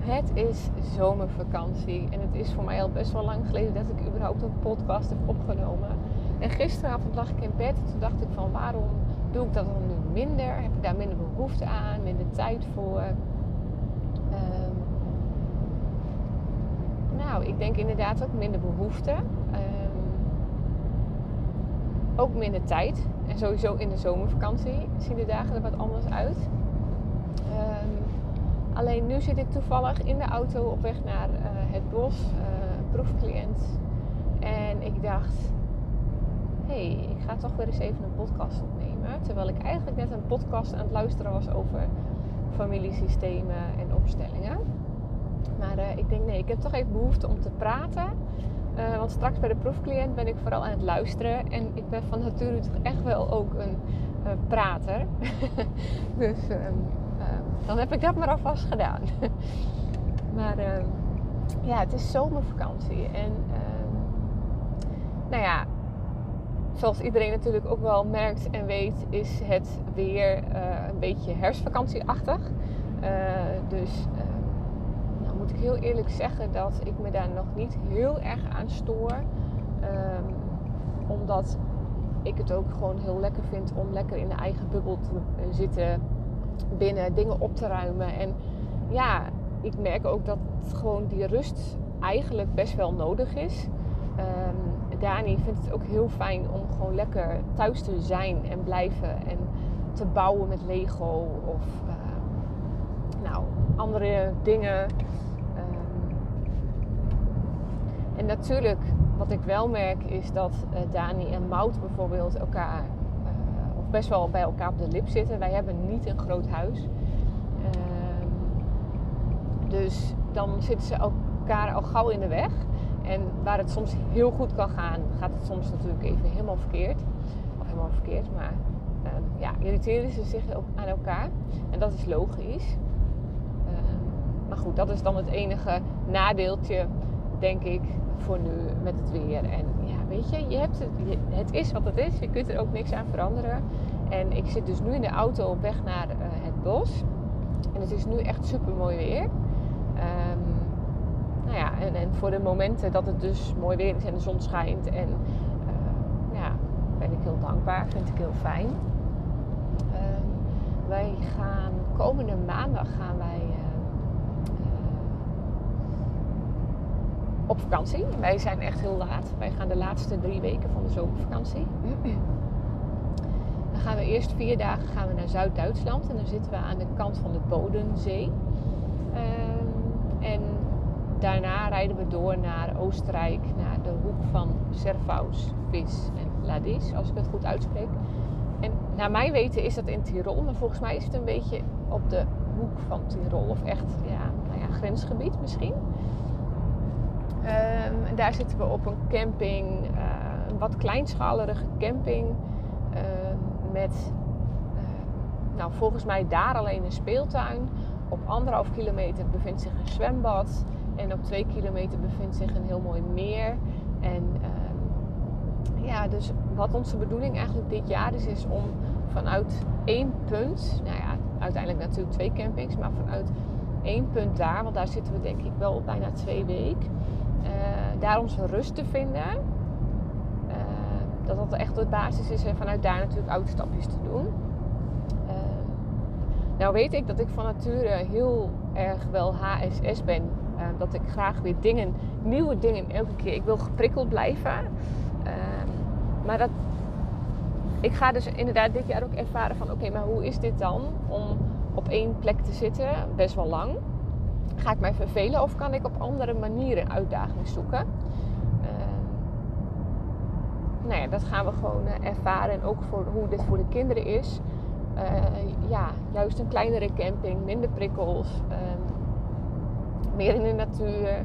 Het is zomervakantie en het is voor mij al best wel lang geleden dat ik überhaupt een podcast heb opgenomen. En gisteravond lag ik in bed en toen dacht ik van waarom doe ik dat dan nu minder? Heb ik daar minder behoefte aan, minder tijd voor? Ehm, nou, ik denk inderdaad ook minder behoefte. Ehm, ook minder tijd. En sowieso in de zomervakantie zien de dagen er wat anders uit. Alleen nu zit ik toevallig in de auto op weg naar uh, het bos, uh. En ik dacht, hé, hey, ik ga toch weer eens even een podcast opnemen. Terwijl ik eigenlijk net een podcast aan het luisteren was over familiesystemen en opstellingen. Maar uh, ik denk, nee, ik heb toch even behoefte om te praten. Want straks bij de proefcliënt ben ik vooral aan het luisteren. En ik ben van nature toch echt wel ook een prater. dus ehm, dan heb ik dat maar alvast gedaan. maar ehm, ja, het is zomervakantie. En ehm, nou ja, zoals iedereen natuurlijk ook wel merkt en weet, is het weer een beetje herfstvakantieachtig. dus nou moet ik heel eerlijk zeggen dat ik me daar nog niet heel erg aan stoor. Omdat ik het ook gewoon heel lekker vind om lekker in de eigen bubbel te zitten. Binnen dingen op te ruimen. En ja, ik merk ook dat gewoon die rust eigenlijk best wel nodig is. Um, Dani vindt het ook heel fijn om gewoon lekker thuis te zijn en blijven. En te bouwen met Lego of uh, nou, andere dingen. En natuurlijk, wat ik wel merk, is dat uh, Dani en Mout bijvoorbeeld elkaar, best wel bij elkaar op de lip zitten. Wij hebben niet een groot huis. Uh, dus dan zitten ze elkaar al gauw in de weg. En waar het soms heel goed kan gaan, gaat het soms natuurlijk even helemaal verkeerd. Of helemaal verkeerd, maar ehm, ja, irriteren ze zich aan elkaar. En dat is logisch. Ehm, maar goed, dat is dan het enige nadeeltje, denk ik, voor nu met het weer. En weet je, je hebt het, het is wat het is. Je kunt er ook niks aan veranderen. En ik zit dus nu in de auto op weg naar uh, het bos. En het is nu echt super mooi weer. Um, nou ja, en, en, voor de momenten dat het dus mooi weer is en de zon schijnt. En uh, ja, ben ik heel dankbaar. Vind ik heel fijn. Um, wij gaan komende maandag gaan wij uh, op vakantie. Wij zijn echt heel laat. Wij gaan de laatste drie weken van de zomervakantie. Dan gaan we eerst vier dagen gaan we naar Zuid-Duitsland. En dan zitten we aan de kant van de Bodensee. Um, en daarna rijden we door naar Oostenrijk, naar de hoek van Servaus, Vis en Ladis, als ik het goed uitspreek. En naar mijn weten is dat in Tirol, maar volgens mij is het een beetje op de hoek van Tirol. Of echt, ja, nou ja, grensgebied misschien. Um, daar zitten we op een camping, uh, een wat kleinschalige camping. Uh, met uh, nou, volgens mij daar alleen een speeltuin. Op anderhalf kilometer bevindt zich een zwembad. En op twee kilometer bevindt zich een heel mooi meer. En ehm, ja, dus wat onze bedoeling eigenlijk dit jaar is, is om vanuit één punt, nou ja, uiteindelijk natuurlijk twee campings, maar vanuit één punt daar, want daar zitten we denk ik wel bijna twee weken daar onze rust te vinden. Uh, dat dat echt de basis is en vanuit daar natuurlijk uitstapjes te doen. Uh, nou weet ik dat ik van nature heel erg wel HSS ben. dat ik graag weer dingen, nieuwe dingen elke keer. Ik wil geprikkeld blijven. maar dat, ik ga dus inderdaad dit jaar ook ervaren van oké, maar hoe is dit dan om op één plek te zitten, best wel lang. Ga ik mij vervelen of kan ik op andere manieren uitdaging zoeken? Uh, nou ja, dat gaan we gewoon uh, ervaren. En ook voor hoe dit voor de kinderen is. Uh, ja, juist een kleinere camping, minder prikkels, ehm, meer in de natuur. Eh,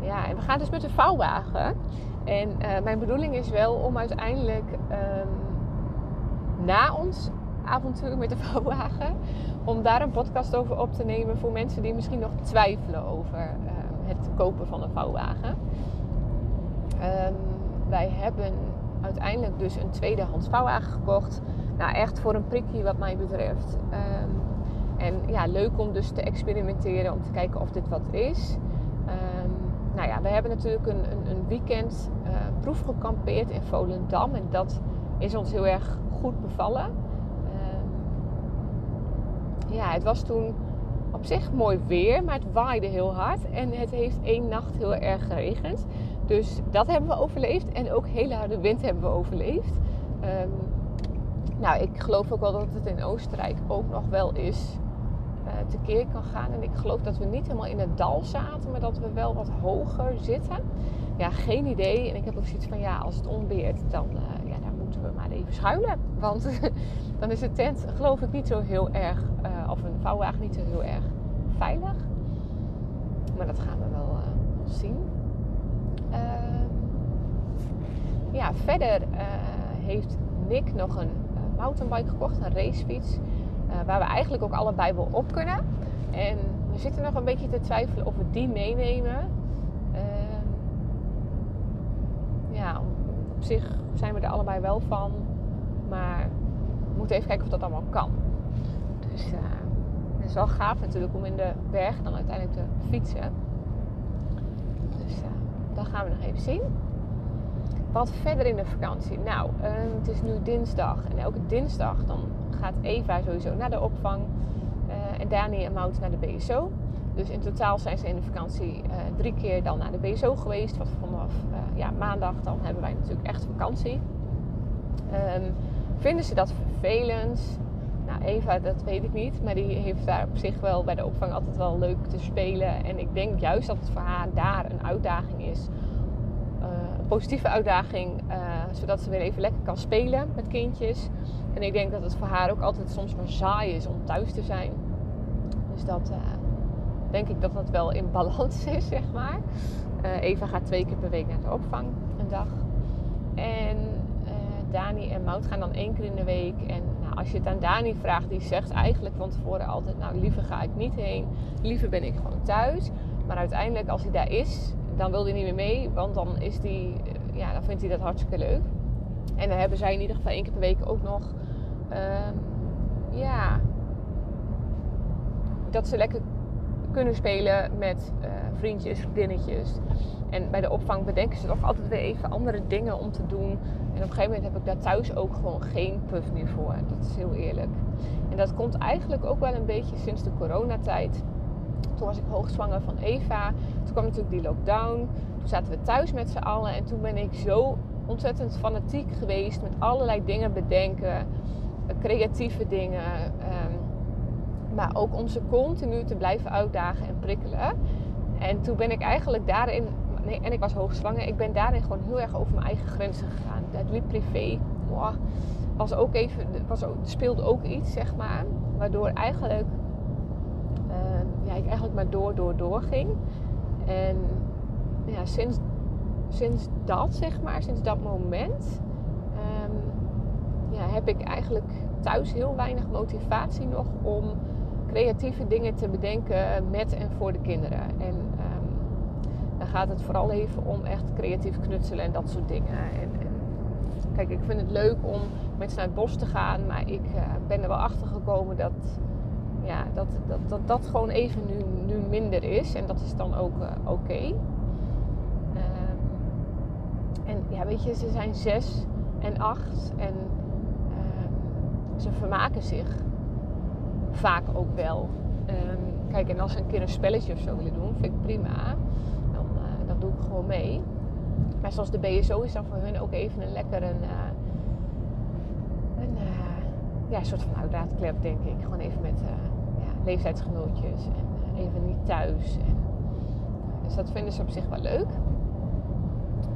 ja, en we gaan dus met een vouwwagen. En mijn bedoeling is wel om uiteindelijk na ons avontuur met de vouwwagen. Om daar een podcast over op te nemen voor mensen die misschien nog twijfelen over uh, het kopen van een vouwwagen. Um, wij hebben uiteindelijk dus een tweedehands vouwwagen gekocht. Nou, echt voor een prikje wat mij betreft. Um, En ja, leuk om dus te experimenteren, om te kijken of dit wat is. Ehm, nou ja, we hebben natuurlijk een, een, een weekend uh, proef gekampeerd in Volendam. En dat is ons heel erg goed bevallen. Ja, het was toen op zich mooi weer, maar het waaide heel hard. En het heeft één nacht heel erg geregend. Dus dat hebben we overleefd. En ook hele harde wind hebben we overleefd. Um, nou, ik geloof ook wel dat het in Oostenrijk ook nog wel eens uh, tekeer kan gaan. En ik geloof dat we niet helemaal in het dal zaten, maar dat we wel wat hoger zitten. Ja, geen idee. En ik heb ook zoiets van, ja, als het onweert, dan uh, ja, daar moeten we maar even schuilen. Want dan is de tent, geloof ik, niet zo heel erg, of een vouwwagen niet zo heel erg veilig. Maar dat gaan we wel zien. Ehm, ja, verder heeft Nick nog een mountainbike gekocht, een racefiets. Waar we eigenlijk ook allebei wel op kunnen. En we zitten nog een beetje te twijfelen of we die meenemen. Uh, ja, op zich zijn we er allebei wel van. Maar we moeten even kijken of dat allemaal kan. Dus uh, het is wel gaaf natuurlijk om in de berg dan uiteindelijk te fietsen. Dus dat gaan we nog even zien. Wat verder in de vakantie? Nou, uh, het is nu dinsdag. En elke dinsdag dan gaat Eva sowieso naar de opvang. Uh, en Dani en Mout naar de BSO. Dus in totaal zijn ze in de vakantie uh, drie keer dan naar de BSO geweest. Wat vanaf ja, maandag dan hebben wij natuurlijk echt vakantie. Um, vinden ze dat vervelend? Nou, Eva, dat weet ik niet. Maar die heeft daar op zich wel bij de opvang altijd wel leuk te spelen. En ik denk juist dat het voor haar daar een uitdaging is positieve uitdaging, uh, zodat ze weer even lekker kan spelen met kindjes. En ik denk dat het voor haar ook altijd soms maar saai is om thuis te zijn. Dus dat uh, denk ik dat dat wel in balans is, zeg maar. Eva gaat twee keer per week naar de opvang, een dag. En Dani en Mout gaan dan één keer in de week. En als je het aan Dani vraagt, die zegt eigenlijk van tevoren altijd: Nou, liever ga ik niet heen, liever ben ik gewoon thuis. Maar uiteindelijk, als hij daar is, dan wil hij niet meer mee, want dan, is die, eh, ja, dan vindt hij dat hartstikke leuk. En dan hebben zij in ieder geval één keer per week ook nog, uh, ja, dat ze lekker kunnen spelen met uh, vriendjes, vriendinnetjes. En bij de opvang bedenken ze toch altijd weer even andere dingen om te doen. En op een gegeven moment heb ik daar thuis ook gewoon geen puff meer voor. Dat is heel eerlijk. En dat komt eigenlijk ook wel een beetje sinds de coronatijd. Toen was ik hoogzwanger van Eva. Toen kwam natuurlijk die lockdown. Toen zaten we thuis met z'n allen. En toen ben ik zo ontzettend fanatiek geweest met allerlei dingen bedenken. Eh, creatieve dingen. Um, maar ook om ze continu te blijven uitdagen en prikkelen. En toen ben ik eigenlijk daarin, nee, en ik was hoogzwanger, ik ben daarin gewoon heel erg over mijn eigen grenzen gegaan. Het liep privé, was ook even, was ook, speelde ook iets, zeg maar. Waardoor eigenlijk ja, ik eigenlijk maar door, door, door ging. En ja, sinds, sinds dat, zeg maar, sinds dat moment, um, ja, heb ik eigenlijk thuis heel weinig motivatie nog om creatieve dingen te bedenken met en voor de kinderen. En um, dan gaat het vooral even om echt creatief knutselen en dat soort dingen. En, kijk, ik vind het leuk om met ze naar het bos te gaan, maar ik uh, ben er wel achter gekomen dat ja, dat, dat, dat dat gewoon even nu, nu minder is. En dat is dan ook uh, oké. Ehm, en ja, weet je, ze zijn zes en acht. En um, ze vermaken zich vaak ook wel. Um, kijk, en als ze een keer een spelletje of zo willen doen, vind ik prima. Dan, uh, dan doe ik gewoon mee. Maar zoals de BSO is dan voor hun ook even een lekker een, uh, een ja, soort van uitlaatklep, denk ik. Gewoon even met leeftijdsgenootjes en eh, even niet thuis. Eh, dus dat vinden ze op zich wel leuk.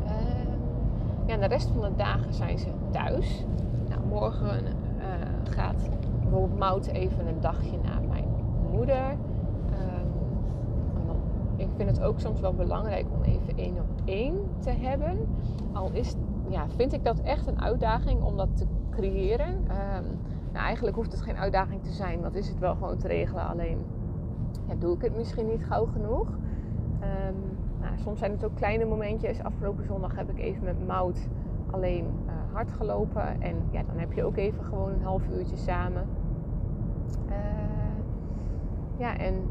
Ehm, ja, de rest van de dagen zijn ze thuis. Nou, morgen gaat bijvoorbeeld Mout even een dagje naar mijn moeder. Dan, ik vind het ook soms wel belangrijk om even één op één te hebben. Al is, ja, vind ik dat echt een uitdaging om dat te creëren. Um, nou, eigenlijk hoeft het geen uitdaging te zijn, want is het wel gewoon te regelen. Alleen ja, doe ik het misschien niet gauw genoeg. Um, nou, soms zijn het ook kleine momentjes. Afgelopen zondag heb ik even met Mout alleen uh, hard gelopen. En ja, dan heb je ook even gewoon een half uurtje samen. Uh, ja, en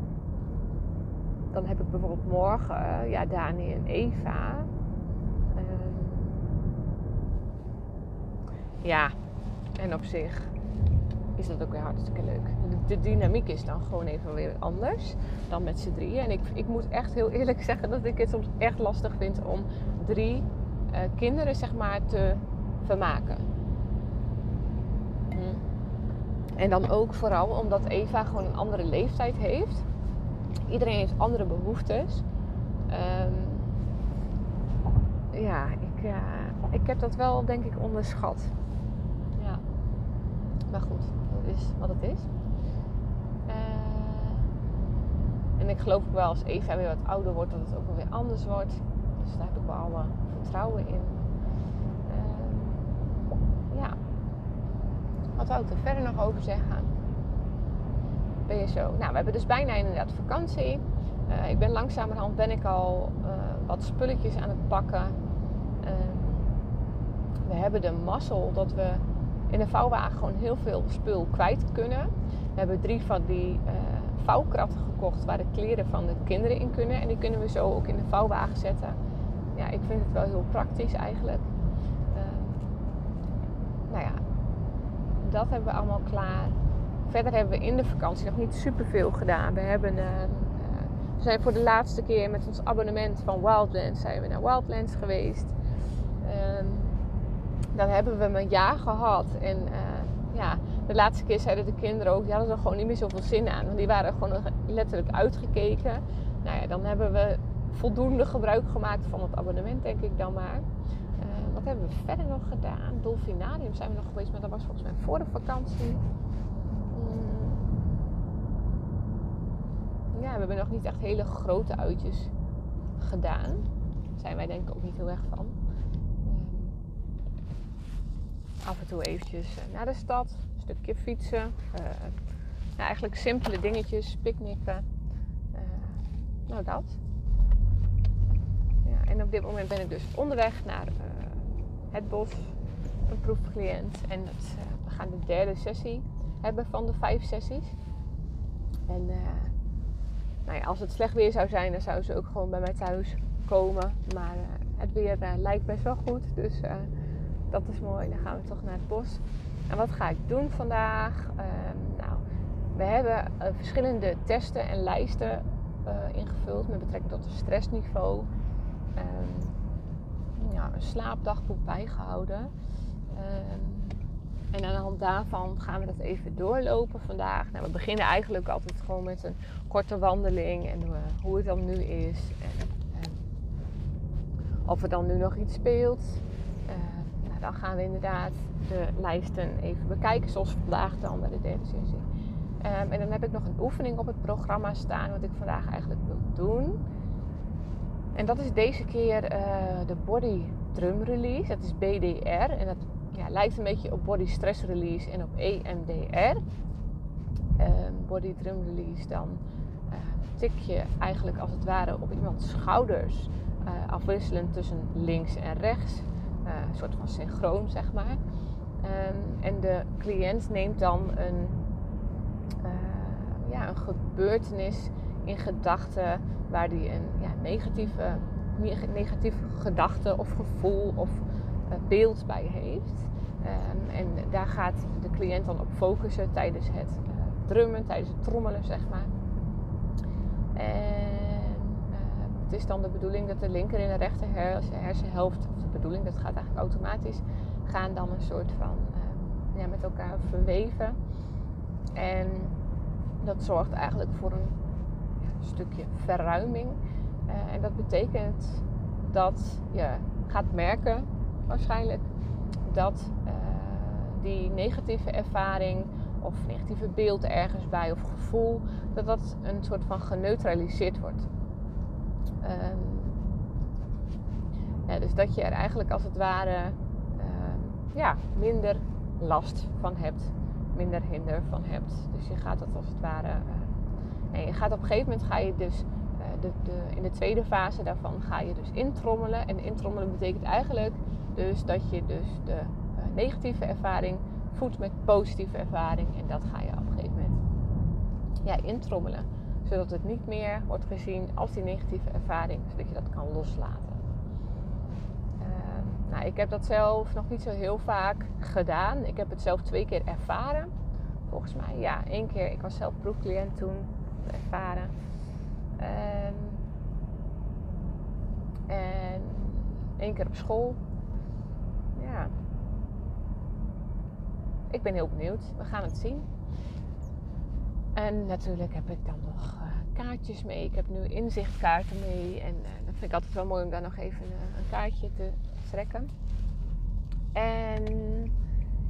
dan heb ik bijvoorbeeld morgen, ja, Dani en Eva. Ehm, ja, en op zich is dat ook weer hartstikke leuk. De, dynamiek is dan gewoon even weer anders dan met z'n drieën. En ik, ik moet echt heel eerlijk zeggen dat ik het soms echt lastig vind om drie uh, kinderen zeg maar te vermaken. En dan ook vooral omdat Eva gewoon een andere leeftijd heeft. Iedereen heeft andere behoeftes. Um, ja, ik, uh, ik heb dat wel denk ik onderschat. Ja. Maar goed, dat is wat het is. Uh, en ik geloof ook wel als Eva weer wat ouder wordt, dat het ook wel weer anders wordt. Dus daar heb ik wel alle vertrouwen in. Uh, ja. Wat wou ik er verder nog over zeggen? Ben je zo? Nou, we hebben dus bijna inderdaad vakantie. Uh, ik ben langzamerhand ben ik al uh, wat spulletjes aan het pakken. we hebben de mazzel dat we in de vouwwagen gewoon heel veel spul kwijt kunnen. We hebben drie van die vouwkratten gekocht waar de kleren van de kinderen in kunnen. En die kunnen we zo ook in de vouwwagen zetten ja, ik vind het wel heel praktisch eigenlijk. Uh, nou ja, dat hebben we allemaal klaar. Verder hebben we in de vakantie nog niet superveel gedaan. We hebben uh, we zijn voor de laatste keer met ons abonnement van Wildlands zijn we naar Wildlands geweest. Ehm, dan hebben we een jaar gehad. En uh, ja, de laatste keer zeiden de kinderen ook, die hadden er gewoon niet meer zoveel zin aan. Want die waren gewoon letterlijk uitgekeken. Nou ja, dan hebben we voldoende gebruik gemaakt van het abonnement, denk ik dan maar. Hebben we verder nog gedaan? Dolfinarium zijn we nog geweest, maar dat was volgens mij voor de vakantie. Mm. Ja, we hebben nog niet echt hele grote uitjes gedaan. Zijn wij denk ik ook niet heel erg van. Um, af en toe eventjes eh, naar de stad, een stukje fietsen. Uh, nou, eigenlijk simpele dingetjes, picknicken. Nou dat. En op dit moment ben ik dus onderweg naar het bos, een proefcliënt. En dat, uh, we gaan de derde sessie hebben van de vijf sessies. En uh, nou ja, als het slecht weer zou zijn, dan zou ze ook gewoon bij mij thuis komen. Maar het weer lijkt best wel goed. Dus dat is mooi. Dan gaan we toch naar het bos. En wat ga ik doen vandaag? Ehm, nou, we hebben verschillende testen en lijsten ingevuld met betrekking tot het stressniveau um, een slaapdagboek bijgehouden. Um, en aan de hand daarvan gaan we dat even doorlopen vandaag. Nou, we beginnen eigenlijk altijd gewoon met een korte wandeling en uh, hoe het dan nu is. En, uh, of er dan nu nog iets speelt. Uh, nou, dan gaan we inderdaad de lijsten even bekijken, zoals vandaag dan bij de sessie. En dan heb ik nog een oefening op het programma staan, wat ik vandaag eigenlijk wil doen. En dat is deze keer uh, de Body Drum Release. Dat is BDR. En dat ja, lijkt een beetje op Body Stress Release en op EMDR. Uh, body Drum Release, dan uh, tik je eigenlijk als het ware op iemands schouders. Eh, afwisselend tussen links en rechts. een soort van synchroon, zeg maar. Um, en de cliënt neemt dan een, ja, een gebeurtenis in gedachten waar die een ja, negatieve, negatieve gedachte of gevoel of uh, beeld bij heeft. Um, en daar gaat de cliënt dan op focussen tijdens het uh, drummen, tijdens het trommelen, zeg maar. En uh, het is dan de bedoeling dat de linker en de rechter hersenhelft, of de bedoeling, dat gaat eigenlijk automatisch, gaan dan een soort van ja, met elkaar verweven. En dat zorgt eigenlijk voor een stukje verruiming. Uh, en dat betekent dat je gaat merken, waarschijnlijk, dat uh, die negatieve ervaring of negatieve beeld ergens bij of gevoel, dat dat een soort van geneutraliseerd wordt. Um, ja, dus dat je er eigenlijk als het ware uh, ja, minder last van hebt, minder hinder van hebt. Dus je gaat dat als het ware je gaat op een gegeven moment ga je dus uh, de, de, in de tweede fase daarvan ga je dus intrommelen. En intrommelen betekent eigenlijk dus dat je dus de uh, negatieve ervaring voedt met positieve ervaring. En dat ga je op een gegeven moment ja, intrommelen. Zodat het niet meer wordt gezien als die negatieve ervaring, zodat je dat kan loslaten. Ehm, nou, ik heb dat zelf nog niet zo heel vaak gedaan. Ik heb het zelf twee keer ervaren. Volgens mij, ja, één keer. Ik was zelf proefcliënt toen ervaren. Ehm, en één keer op school. Ja. Ik ben heel benieuwd. We gaan het zien. En natuurlijk heb ik dan nog uh, kaartjes mee. Ik heb nu inzichtkaarten mee. En uh, dat vind ik altijd wel mooi om daar nog even een, een kaartje te trekken. En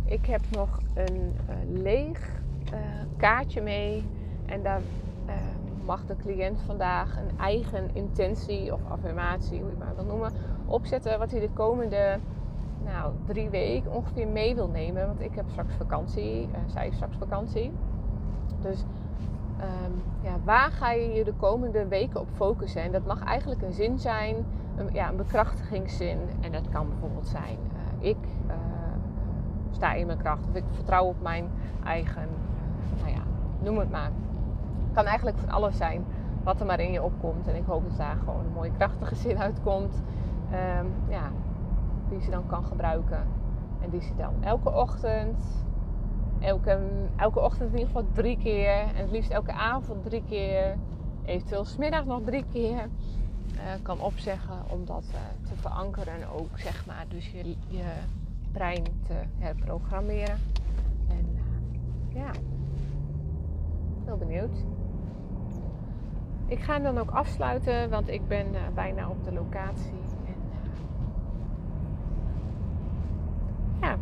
ik heb nog een leeg kaartje mee. En daar mag de cliënt vandaag een eigen intentie of affirmatie, hoe je het maar wil noemen, opzetten. Wat hij de komende nou, drie weken ongeveer mee wil nemen. Want ik heb straks vakantie, uh, zij heeft straks vakantie. Dus um, ja, waar ga je je de komende weken op focussen? En dat mag eigenlijk een zin zijn, een, ja, een bekrachtigingszin. En dat kan bijvoorbeeld zijn: uh, ik uh, sta in mijn kracht of ik vertrouw op mijn eigen, nou ja, noem het maar kan eigenlijk van alles zijn wat er maar in je opkomt. En ik hoop dat daar gewoon een mooie krachtige zin uitkomt. Um, ja, die ze dan kan gebruiken. En die ze dan elke ochtend, elke, elke ochtend in ieder geval drie keer. En het liefst elke avond drie keer. Eventueel smiddag nog drie keer. Uh, kan opzeggen om dat uh, te verankeren. En ook zeg maar dus je, je brein te herprogrammeren. En uh, ja, heel benieuwd. Ik ga hem dan ook afsluiten, want ik ben uh, bijna op de locatie. En uh, ja,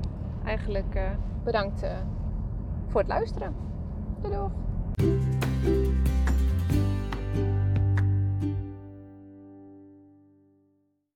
eigenlijk uh, bedankt voor het luisteren. Doei doeg!